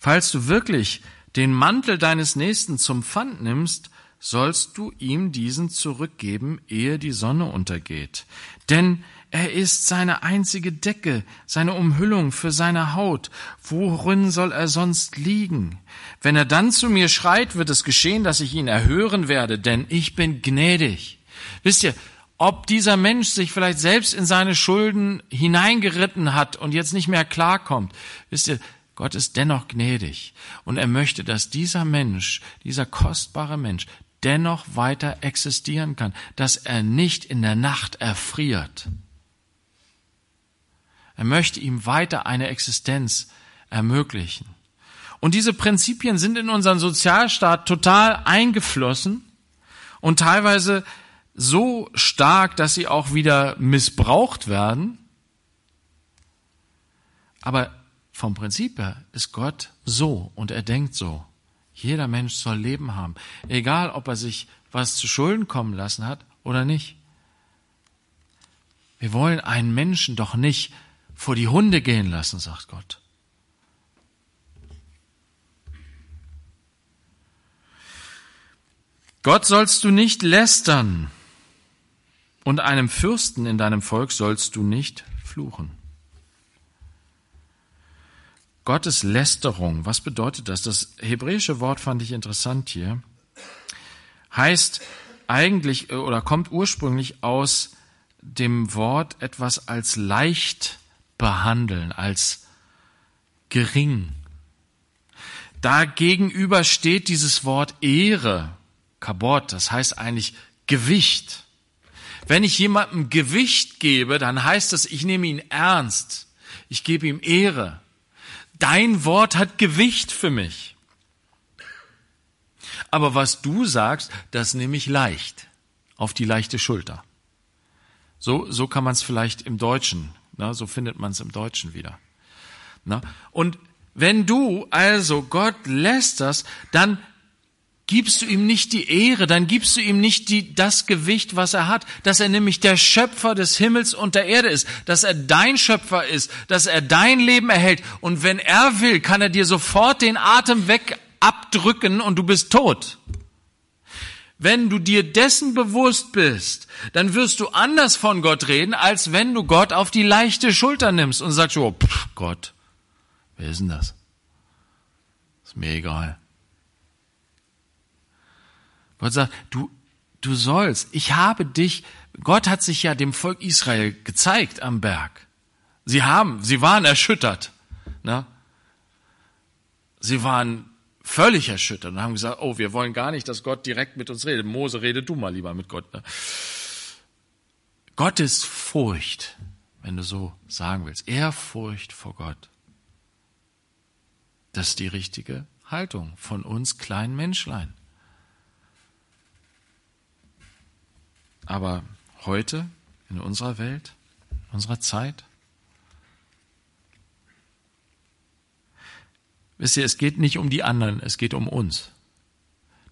Falls du wirklich den Mantel deines Nächsten zum Pfand nimmst, sollst du ihm diesen zurückgeben, ehe die Sonne untergeht. Denn er ist seine einzige Decke, seine Umhüllung für seine Haut. Worin soll er sonst liegen? Wenn er dann zu mir schreit, wird es geschehen, dass ich ihn erhören werde, denn ich bin gnädig. Wisst ihr, ob dieser Mensch sich vielleicht selbst in seine Schulden hineingeritten hat und jetzt nicht mehr klarkommt, wisst ihr, Gott ist dennoch gnädig und er möchte, dass dieser Mensch, dieser kostbare Mensch, dennoch weiter existieren kann, dass er nicht in der Nacht erfriert. Er möchte ihm weiter eine Existenz ermöglichen. Und diese Prinzipien sind in unseren Sozialstaat total eingeflossen und teilweise so stark, dass sie auch wieder missbraucht werden. Aber vom Prinzip her ist Gott so und er denkt so. Jeder Mensch soll Leben haben, egal ob er sich was zu Schulden kommen lassen hat oder nicht. Wir wollen einen Menschen doch nicht vor die Hunde gehen lassen, sagt Gott. Gott sollst du nicht lästern und einem Fürsten in deinem Volk sollst du nicht fluchen. Gottes Lästerung, was bedeutet das? Das hebräische Wort fand ich interessant hier. Heißt eigentlich oder kommt ursprünglich aus dem Wort etwas als leicht behandeln, als gering. Dagegenüber steht dieses Wort Ehre, Kabot, das heißt eigentlich Gewicht. Wenn ich jemandem Gewicht gebe, dann heißt das, ich nehme ihn ernst. Ich gebe ihm Ehre. Dein Wort hat Gewicht für mich. Aber was du sagst, das nehme ich leicht, auf die leichte Schulter. So, so kann man es vielleicht im Deutschen na, so findet man es im Deutschen wieder. Na, und wenn du also Gott lästerst, dann gibst du ihm nicht die Ehre, dann gibst du ihm nicht die, das Gewicht, was er hat, dass er nämlich der Schöpfer des Himmels und der Erde ist, dass er dein Schöpfer ist, dass er dein Leben erhält. Und wenn er will, kann er dir sofort den Atem weg abdrücken und du bist tot. Wenn du dir dessen bewusst bist, dann wirst du anders von Gott reden, als wenn du Gott auf die leichte Schulter nimmst und sagst, oh, pff, Gott, wer ist denn das? Ist mir egal. Gott sagt, du, du sollst, ich habe dich, Gott hat sich ja dem Volk Israel gezeigt am Berg. Sie haben, sie waren erschüttert. Ne? Sie waren völlig erschüttert und haben gesagt, oh, wir wollen gar nicht, dass Gott direkt mit uns redet. Mose, rede du mal lieber mit Gott. Ne? Gottes Furcht, wenn du so sagen willst, Ehrfurcht vor Gott. Das ist die richtige Haltung von uns kleinen Menschlein. Aber heute, in unserer Welt, in unserer Zeit, Wisst ihr, es geht nicht um die anderen, es geht um uns,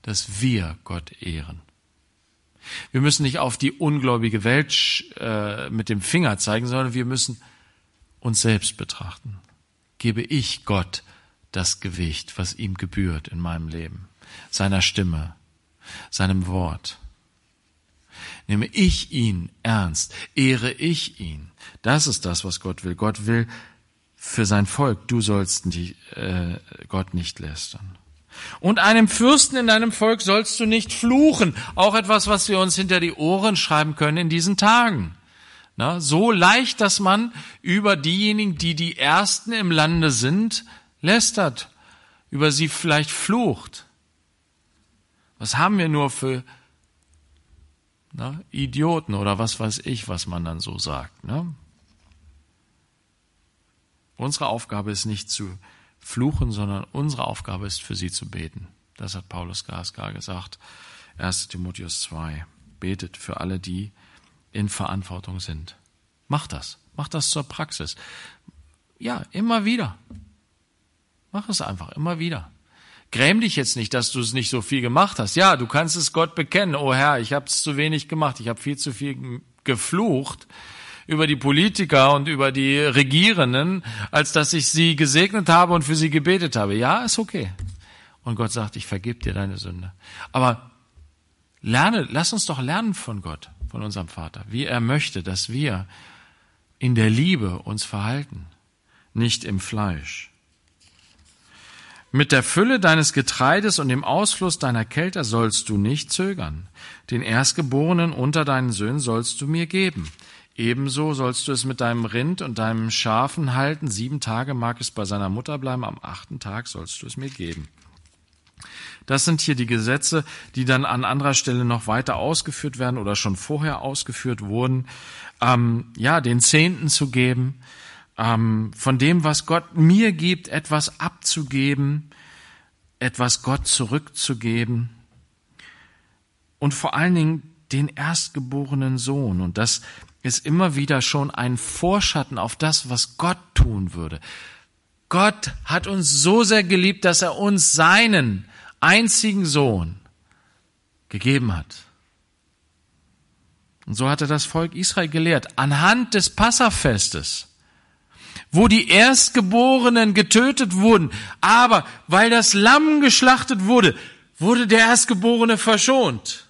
dass wir Gott ehren. Wir müssen nicht auf die ungläubige Welt äh, mit dem Finger zeigen, sondern wir müssen uns selbst betrachten. Gebe ich Gott das Gewicht, was ihm gebührt in meinem Leben, seiner Stimme, seinem Wort. Nehme ich ihn ernst, ehre ich ihn. Das ist das, was Gott will. Gott will für sein Volk, du sollst die, äh, Gott nicht lästern. Und einem Fürsten in deinem Volk sollst du nicht fluchen. Auch etwas, was wir uns hinter die Ohren schreiben können in diesen Tagen. Na, so leicht, dass man über diejenigen, die die Ersten im Lande sind, lästert, über sie vielleicht flucht. Was haben wir nur für na, Idioten oder was weiß ich, was man dann so sagt. Ne? Unsere Aufgabe ist nicht zu fluchen, sondern unsere Aufgabe ist für sie zu beten. Das hat Paulus Gaskar gesagt. 1 Timotheus 2. Betet für alle, die in Verantwortung sind. Mach das. Mach das zur Praxis. Ja, immer wieder. Mach es einfach, immer wieder. Gräm dich jetzt nicht, dass du es nicht so viel gemacht hast. Ja, du kannst es Gott bekennen. Oh Herr, ich habe es zu wenig gemacht. Ich habe viel zu viel geflucht über die Politiker und über die Regierenden, als dass ich sie gesegnet habe und für sie gebetet habe. Ja, ist okay. Und Gott sagt, ich vergib dir deine Sünde. Aber lerne, lass uns doch lernen von Gott, von unserem Vater, wie er möchte, dass wir in der Liebe uns verhalten, nicht im Fleisch. Mit der Fülle deines Getreides und dem Ausfluss deiner Kälte sollst du nicht zögern. Den Erstgeborenen unter deinen Söhnen sollst du mir geben. Ebenso sollst du es mit deinem Rind und deinem Schafen halten. Sieben Tage mag es bei seiner Mutter bleiben, am achten Tag sollst du es mir geben. Das sind hier die Gesetze, die dann an anderer Stelle noch weiter ausgeführt werden oder schon vorher ausgeführt wurden. Ähm, ja, den Zehnten zu geben, ähm, von dem, was Gott mir gibt, etwas abzugeben, etwas Gott zurückzugeben und vor allen Dingen den erstgeborenen Sohn. Und das ist immer wieder schon ein Vorschatten auf das, was Gott tun würde. Gott hat uns so sehr geliebt, dass er uns seinen einzigen Sohn gegeben hat. Und so hat er das Volk Israel gelehrt, anhand des Passafestes, wo die Erstgeborenen getötet wurden, aber weil das Lamm geschlachtet wurde, wurde der Erstgeborene verschont.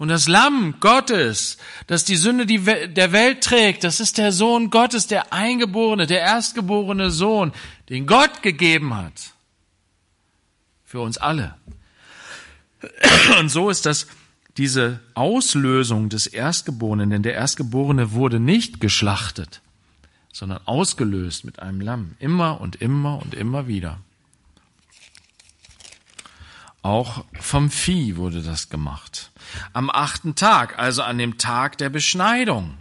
Und das Lamm Gottes, das die Sünde der Welt trägt, das ist der Sohn Gottes, der Eingeborene, der erstgeborene Sohn, den Gott gegeben hat. Für uns alle. Und so ist das diese Auslösung des Erstgeborenen, denn der Erstgeborene wurde nicht geschlachtet, sondern ausgelöst mit einem Lamm. Immer und immer und immer wieder. Auch vom Vieh wurde das gemacht. Am achten Tag, also an dem Tag der Beschneidung.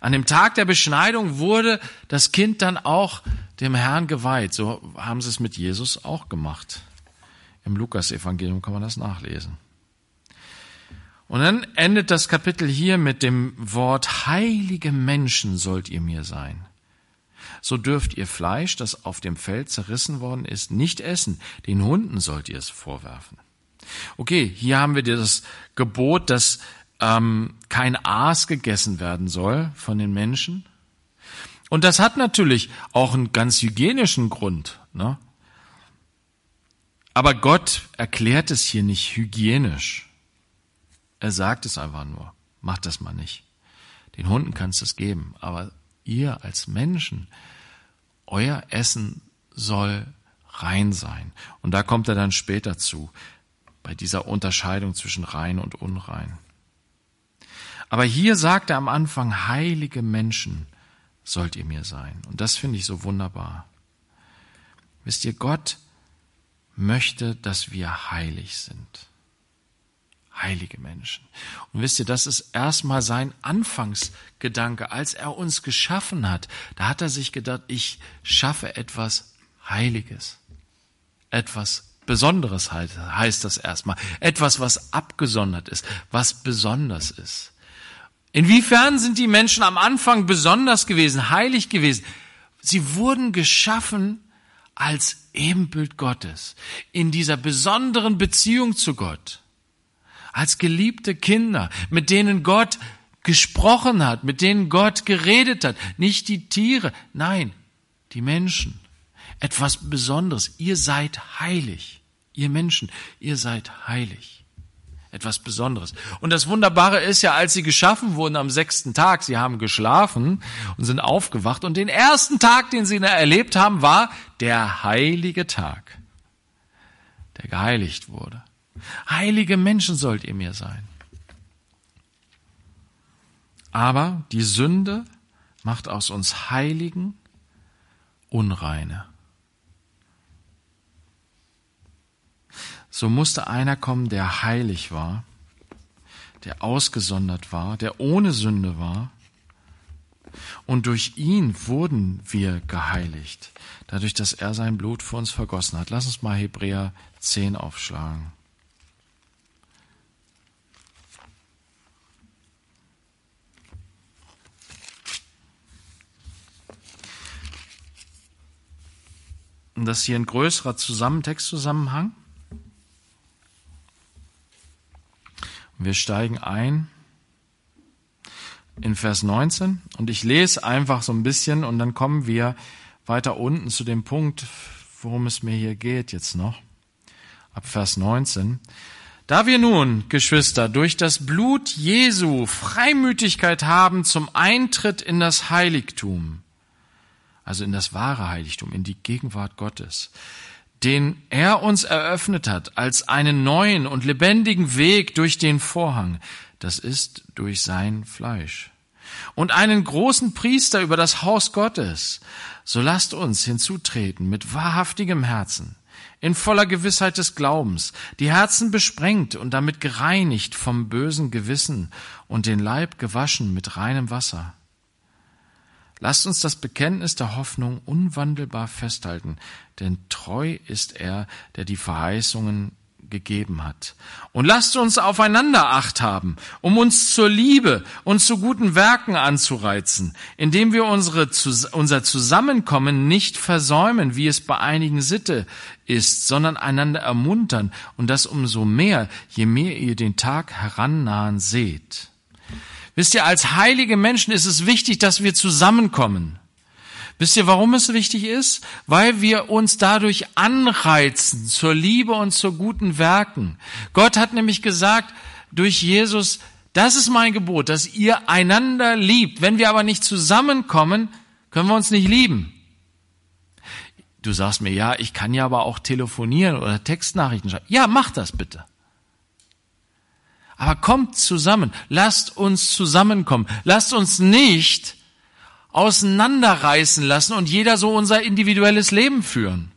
An dem Tag der Beschneidung wurde das Kind dann auch dem Herrn geweiht. So haben sie es mit Jesus auch gemacht. Im Lukas-Evangelium kann man das nachlesen. Und dann endet das Kapitel hier mit dem Wort, heilige Menschen sollt ihr mir sein so dürft ihr Fleisch, das auf dem Feld zerrissen worden ist, nicht essen. Den Hunden sollt ihr es vorwerfen. Okay, hier haben wir das Gebot, dass ähm, kein Aas gegessen werden soll von den Menschen. Und das hat natürlich auch einen ganz hygienischen Grund. Ne? Aber Gott erklärt es hier nicht hygienisch. Er sagt es einfach nur. Macht das mal nicht. Den Hunden kannst du es geben, aber ihr als Menschen, euer Essen soll rein sein. Und da kommt er dann später zu, bei dieser Unterscheidung zwischen rein und unrein. Aber hier sagt er am Anfang, heilige Menschen sollt ihr mir sein. Und das finde ich so wunderbar. Wisst ihr, Gott möchte, dass wir heilig sind heilige Menschen. Und wisst ihr, das ist erstmal sein Anfangsgedanke, als er uns geschaffen hat. Da hat er sich gedacht, ich schaffe etwas Heiliges. Etwas Besonderes heißt das erstmal. Etwas, was abgesondert ist, was besonders ist. Inwiefern sind die Menschen am Anfang besonders gewesen, heilig gewesen? Sie wurden geschaffen als Ebenbild Gottes, in dieser besonderen Beziehung zu Gott als geliebte Kinder, mit denen Gott gesprochen hat, mit denen Gott geredet hat. Nicht die Tiere, nein, die Menschen. Etwas Besonderes. Ihr seid heilig. Ihr Menschen, ihr seid heilig. etwas Besonderes. Und das Wunderbare ist ja, als sie geschaffen wurden am sechsten Tag, sie haben geschlafen und sind aufgewacht und den ersten Tag, den sie erlebt haben, war der heilige Tag, der geheiligt wurde. Heilige Menschen sollt ihr mir sein. Aber die Sünde macht aus uns Heiligen Unreine. So musste einer kommen, der heilig war, der ausgesondert war, der ohne Sünde war. Und durch ihn wurden wir geheiligt, dadurch, dass er sein Blut für uns vergossen hat. Lass uns mal Hebräer 10 aufschlagen. Und das ist hier ein größerer Zusammentextzusammenhang. Wir steigen ein in Vers 19 und ich lese einfach so ein bisschen und dann kommen wir weiter unten zu dem Punkt, worum es mir hier geht jetzt noch. Ab Vers 19. Da wir nun, Geschwister, durch das Blut Jesu Freimütigkeit haben zum Eintritt in das Heiligtum, also in das wahre Heiligtum, in die Gegenwart Gottes, den er uns eröffnet hat als einen neuen und lebendigen Weg durch den Vorhang, das ist durch sein Fleisch. Und einen großen Priester über das Haus Gottes, so lasst uns hinzutreten mit wahrhaftigem Herzen, in voller Gewissheit des Glaubens, die Herzen besprengt und damit gereinigt vom bösen Gewissen und den Leib gewaschen mit reinem Wasser. Lasst uns das Bekenntnis der Hoffnung unwandelbar festhalten, denn treu ist er, der die Verheißungen gegeben hat. Und lasst uns aufeinander acht haben, um uns zur Liebe und zu guten Werken anzureizen, indem wir unsere, unser Zusammenkommen nicht versäumen, wie es bei einigen Sitte ist, sondern einander ermuntern und das umso mehr, je mehr ihr den Tag herannahen seht. Wisst ihr, als heilige Menschen ist es wichtig, dass wir zusammenkommen. Wisst ihr, warum es wichtig ist? Weil wir uns dadurch anreizen zur Liebe und zu guten Werken. Gott hat nämlich gesagt, durch Jesus, das ist mein Gebot, dass ihr einander liebt. Wenn wir aber nicht zusammenkommen, können wir uns nicht lieben. Du sagst mir, ja, ich kann ja aber auch telefonieren oder Textnachrichten schreiben. Ja, mach das bitte. Aber kommt zusammen, lasst uns zusammenkommen, lasst uns nicht auseinanderreißen lassen und jeder so unser individuelles Leben führen,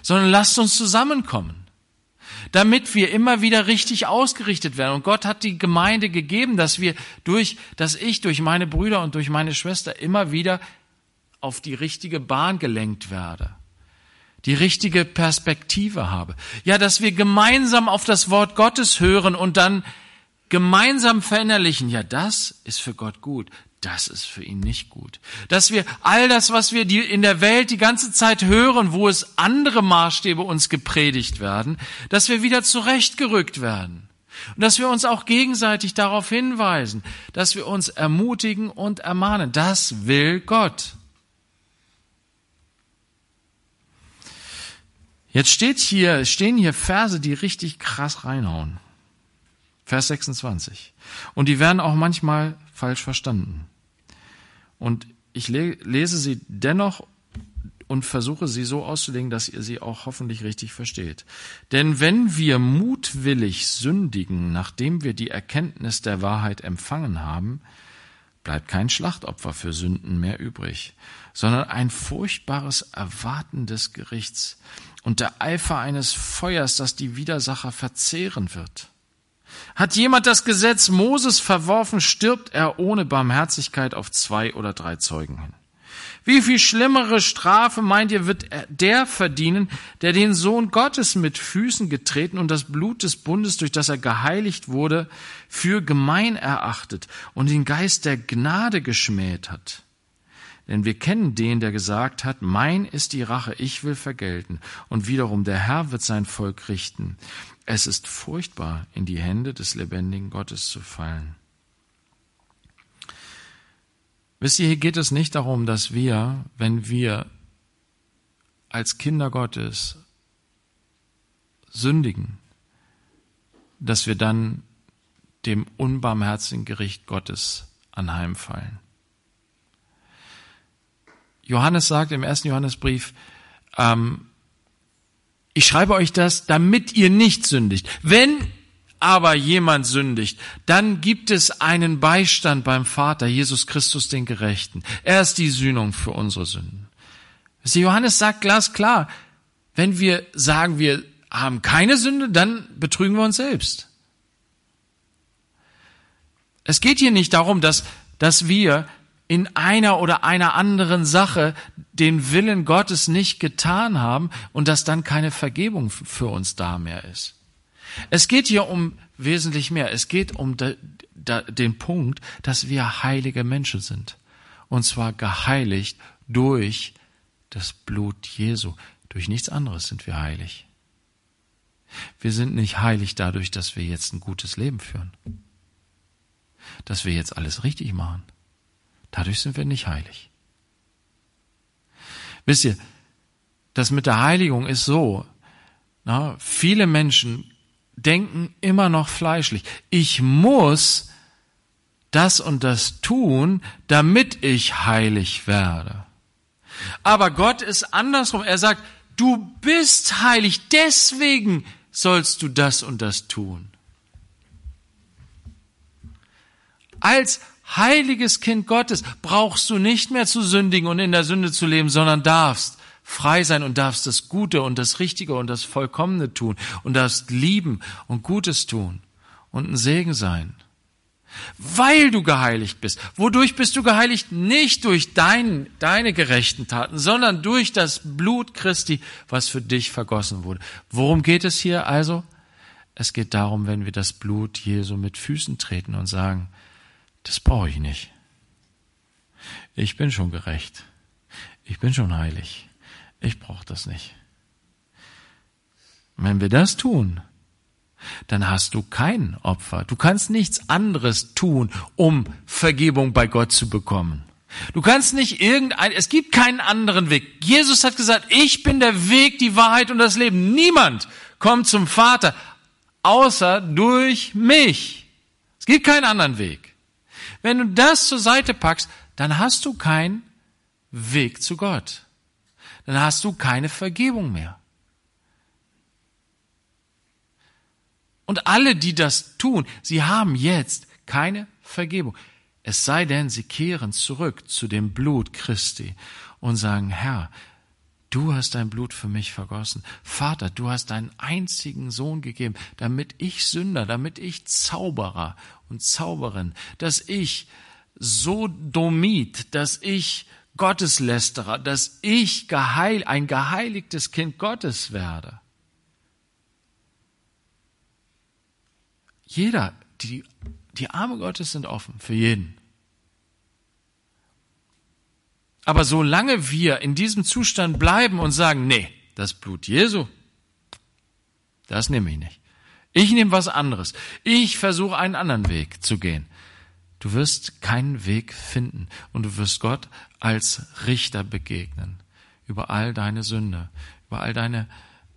sondern lasst uns zusammenkommen, damit wir immer wieder richtig ausgerichtet werden. Und Gott hat die Gemeinde gegeben, dass wir durch, dass ich durch meine Brüder und durch meine Schwester immer wieder auf die richtige Bahn gelenkt werde die richtige Perspektive habe. Ja, dass wir gemeinsam auf das Wort Gottes hören und dann gemeinsam verinnerlichen, ja, das ist für Gott gut, das ist für ihn nicht gut. Dass wir all das, was wir in der Welt die ganze Zeit hören, wo es andere Maßstäbe uns gepredigt werden, dass wir wieder zurechtgerückt werden. Und dass wir uns auch gegenseitig darauf hinweisen, dass wir uns ermutigen und ermahnen. Das will Gott. Jetzt steht hier, stehen hier Verse, die richtig krass reinhauen. Vers 26. Und die werden auch manchmal falsch verstanden. Und ich lese sie dennoch und versuche sie so auszulegen, dass ihr sie auch hoffentlich richtig versteht. Denn wenn wir mutwillig sündigen, nachdem wir die Erkenntnis der Wahrheit empfangen haben, bleibt kein Schlachtopfer für Sünden mehr übrig, sondern ein furchtbares Erwarten des Gerichts und der Eifer eines Feuers, das die Widersacher verzehren wird. Hat jemand das Gesetz Moses verworfen, stirbt er ohne Barmherzigkeit auf zwei oder drei Zeugen hin. Wie viel schlimmere Strafe meint ihr, wird der verdienen, der den Sohn Gottes mit Füßen getreten und das Blut des Bundes, durch das er geheiligt wurde, für gemein erachtet und den Geist der Gnade geschmäht hat? Denn wir kennen den, der gesagt hat, mein ist die Rache, ich will vergelten. Und wiederum der Herr wird sein Volk richten. Es ist furchtbar, in die Hände des lebendigen Gottes zu fallen. Wisst ihr, hier geht es nicht darum, dass wir, wenn wir als Kinder Gottes sündigen, dass wir dann dem unbarmherzigen Gericht Gottes anheimfallen. Johannes sagt im ersten Johannesbrief, ähm, ich schreibe euch das, damit ihr nicht sündigt. Wenn aber jemand sündigt, dann gibt es einen Beistand beim Vater, Jesus Christus den Gerechten. Er ist die Sühnung für unsere Sünden. Johannes sagt glasklar, wenn wir sagen, wir haben keine Sünde, dann betrügen wir uns selbst. Es geht hier nicht darum, dass, dass wir in einer oder einer anderen Sache den Willen Gottes nicht getan haben und dass dann keine Vergebung für uns da mehr ist. Es geht hier um wesentlich mehr. Es geht um de, de, den Punkt, dass wir heilige Menschen sind. Und zwar geheiligt durch das Blut Jesu. Durch nichts anderes sind wir heilig. Wir sind nicht heilig dadurch, dass wir jetzt ein gutes Leben führen. Dass wir jetzt alles richtig machen. Dadurch sind wir nicht heilig. Wisst ihr, das mit der Heiligung ist so, na, viele Menschen denken immer noch fleischlich. Ich muss das und das tun, damit ich heilig werde. Aber Gott ist andersrum. Er sagt, du bist heilig, deswegen sollst du das und das tun. Als heiliges Kind Gottes brauchst du nicht mehr zu sündigen und in der Sünde zu leben, sondern darfst frei sein und darfst das Gute und das Richtige und das Vollkommene tun und darfst lieben und Gutes tun und ein Segen sein. Weil du geheiligt bist. Wodurch bist du geheiligt? Nicht durch dein, deine gerechten Taten, sondern durch das Blut Christi, was für dich vergossen wurde. Worum geht es hier also? Es geht darum, wenn wir das Blut Jesu mit Füßen treten und sagen, das brauche ich nicht. Ich bin schon gerecht. Ich bin schon heilig. Ich brauche das nicht. wenn wir das tun, dann hast du kein Opfer. Du kannst nichts anderes tun, um Vergebung bei Gott zu bekommen. Du kannst nicht irgendein, es gibt keinen anderen Weg. Jesus hat gesagt, ich bin der Weg, die Wahrheit und das Leben. Niemand kommt zum Vater, außer durch mich. Es gibt keinen anderen Weg. Wenn du das zur Seite packst, dann hast du keinen Weg zu Gott. Dann hast du keine Vergebung mehr. Und alle, die das tun, sie haben jetzt keine Vergebung. Es sei denn, sie kehren zurück zu dem Blut Christi und sagen, Herr, du hast dein Blut für mich vergossen. Vater, du hast deinen einzigen Sohn gegeben, damit ich Sünder, damit ich Zauberer und Zauberin, dass ich Sodomit, dass ich Gotteslästerer, dass ich geheil, ein geheiligtes Kind Gottes werde. Jeder, die, die Arme Gottes sind offen für jeden. Aber solange wir in diesem Zustand bleiben und sagen, nee, das Blut Jesu, das nehme ich nicht. Ich nehme was anderes. Ich versuche einen anderen Weg zu gehen. Du wirst keinen Weg finden und du wirst Gott als Richter begegnen über all deine Sünde, über all deine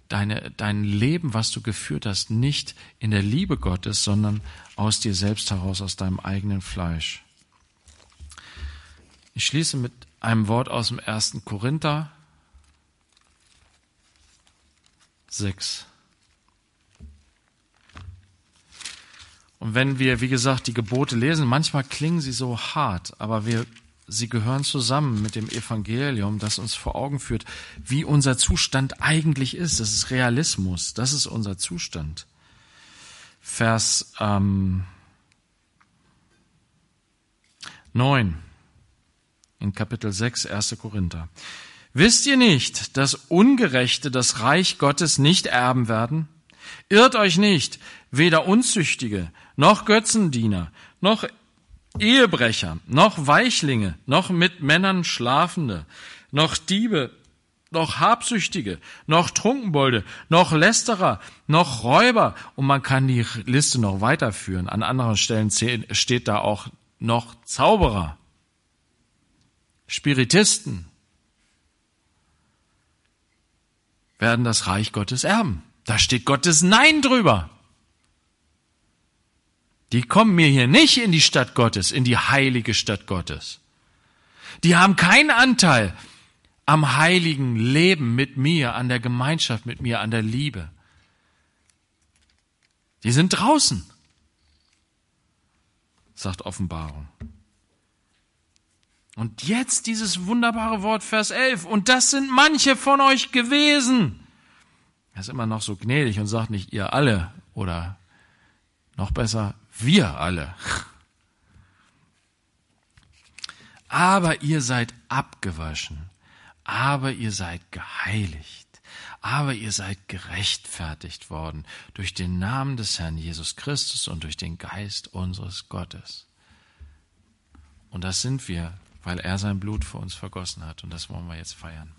deine, dein Leben, was du geführt hast, nicht in der Liebe Gottes, sondern aus dir selbst heraus, aus deinem eigenen Fleisch. Ich schließe mit einem Wort aus dem ersten Korinther 6. Und wenn wir, wie gesagt, die Gebote lesen, manchmal klingen sie so hart, aber wir Sie gehören zusammen mit dem Evangelium, das uns vor Augen führt, wie unser Zustand eigentlich ist. Das ist Realismus. Das ist unser Zustand. Vers ähm, 9 in Kapitel 6, 1. Korinther. Wisst ihr nicht, dass Ungerechte das Reich Gottes nicht erben werden? Irrt euch nicht, weder Unzüchtige, noch Götzendiener, noch Ehebrecher, noch Weichlinge, noch mit Männern Schlafende, noch Diebe, noch Habsüchtige, noch Trunkenbolde, noch Lästerer, noch Räuber. Und man kann die Liste noch weiterführen. An anderen Stellen steht da auch noch Zauberer, Spiritisten werden das Reich Gottes erben. Da steht Gottes Nein drüber. Die kommen mir hier nicht in die Stadt Gottes, in die heilige Stadt Gottes. Die haben keinen Anteil am heiligen Leben mit mir, an der Gemeinschaft mit mir, an der Liebe. Die sind draußen, sagt Offenbarung. Und jetzt dieses wunderbare Wort, Vers 11. Und das sind manche von euch gewesen. Er ist immer noch so gnädig und sagt nicht ihr alle oder noch besser wir alle. Aber ihr seid abgewaschen, aber ihr seid geheiligt, aber ihr seid gerechtfertigt worden durch den Namen des Herrn Jesus Christus und durch den Geist unseres Gottes. Und das sind wir, weil er sein Blut für uns vergossen hat. Und das wollen wir jetzt feiern.